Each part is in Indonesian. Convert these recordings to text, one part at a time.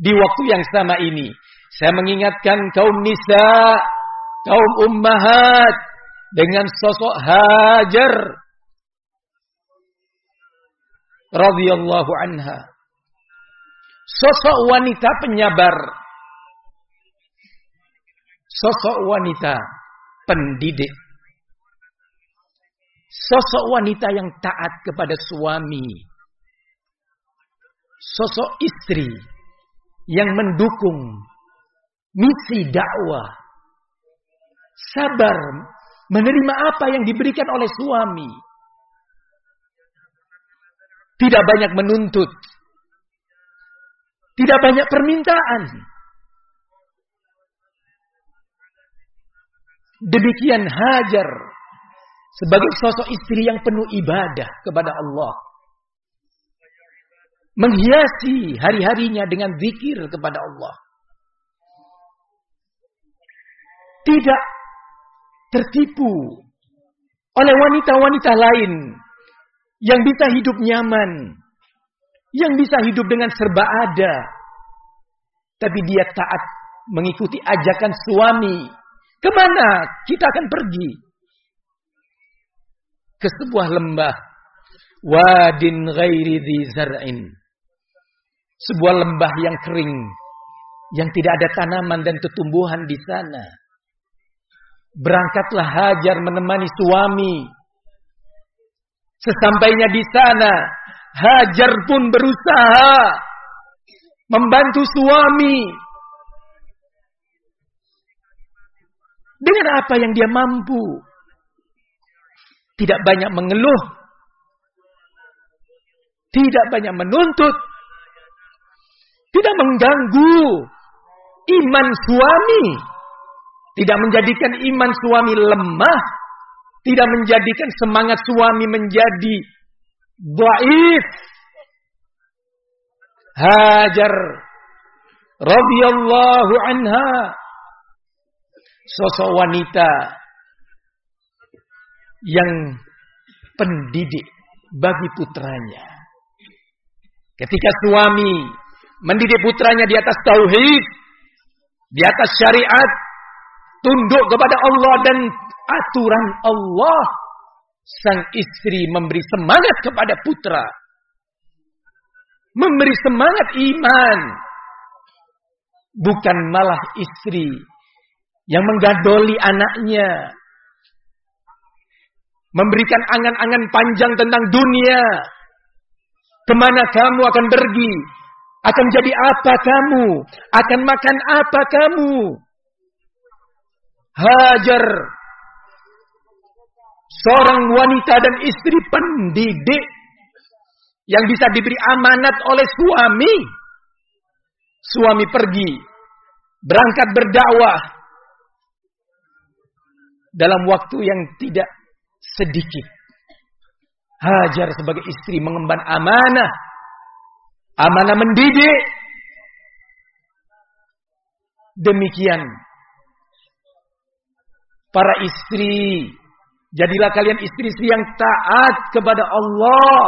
Di waktu yang sama ini, saya mengingatkan kaum nisa, kaum ummahat dengan sosok Hajar radhiyallahu anha. Sosok wanita penyabar. Sosok wanita pendidik. Sosok wanita yang taat kepada suami. Sosok istri yang mendukung misi dakwah. Sabar menerima apa yang diberikan oleh suami. Tidak banyak menuntut. Tidak banyak permintaan. Demikian Hajar sebagai sosok istri yang penuh ibadah kepada Allah. Menghiasi hari-harinya dengan zikir kepada Allah. Tidak tertipu oleh wanita-wanita lain yang bisa hidup nyaman, yang bisa hidup dengan serba ada, tapi dia taat mengikuti ajakan suami. Ke mana kita akan pergi? Ke sebuah lembah. Wadin ghairi zar'in. Sebuah lembah yang kering. Yang tidak ada tanaman dan tumbuhan di sana. Berangkatlah Hajar menemani suami Sesampainya di sana, Hajar pun berusaha membantu suami dengan apa yang dia mampu. Tidak banyak mengeluh, tidak banyak menuntut, tidak mengganggu iman suami, tidak menjadikan iman suami lemah, tidak menjadikan semangat suami menjadi dhaif. Hajar radhiyallahu anha sosok wanita yang pendidik bagi putranya. Ketika suami mendidik putranya di atas tauhid, di atas syariat, tunduk kepada Allah dan aturan Allah. Sang istri memberi semangat kepada putra. Memberi semangat iman. Bukan malah istri yang menggadoli anaknya. Memberikan angan-angan panjang tentang dunia. Ke mana kamu akan pergi? Akan jadi apa kamu? Akan makan apa kamu? Hajar seorang wanita dan istri pendidik yang bisa diberi amanat oleh suami. Suami pergi, berangkat berdakwah dalam waktu yang tidak sedikit. Hajar sebagai istri mengemban amanah, amanah mendidik. Demikian para istri Jadilah kalian istri-istri yang taat kepada Allah.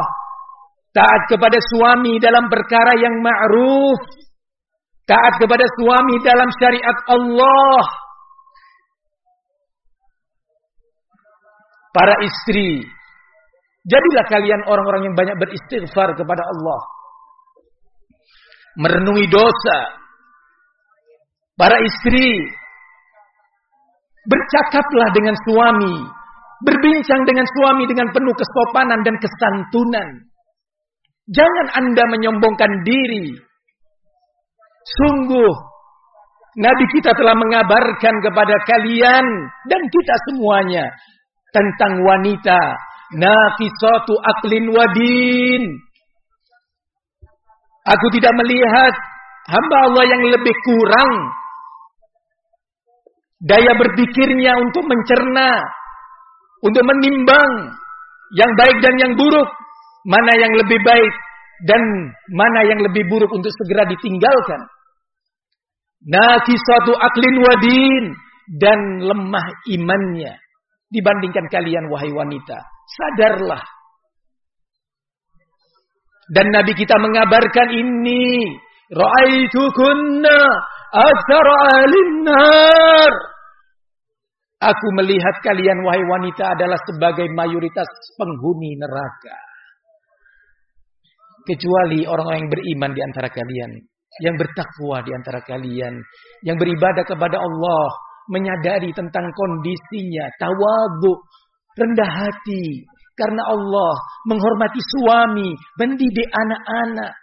Taat kepada suami dalam perkara yang ma'ruf. Taat kepada suami dalam syariat Allah. Para istri. Jadilah kalian orang-orang yang banyak beristighfar kepada Allah. Merenungi dosa. Para istri. Bercakaplah dengan suami Berbincang dengan suami dengan penuh kesopanan dan kesantunan. Jangan Anda menyombongkan diri. Sungguh, Nabi kita telah mengabarkan kepada kalian dan kita semuanya tentang wanita nafisatu aklin wadin. Aku tidak melihat hamba Allah yang lebih kurang daya berpikirnya untuk mencerna untuk menimbang yang baik dan yang buruk, mana yang lebih baik dan mana yang lebih buruk untuk segera ditinggalkan. suatu aklin wadin dan lemah imannya dibandingkan kalian wahai wanita. Sadarlah. Dan Nabi kita mengabarkan ini Ra'aitukunna akthar alinnar. Aku melihat kalian wahai wanita adalah sebagai mayoritas penghuni neraka. Kecuali orang-orang yang beriman di antara kalian. Yang bertakwa di antara kalian. Yang beribadah kepada Allah. Menyadari tentang kondisinya. Tawadu. Rendah hati. Karena Allah menghormati suami. Mendidik anak-anak.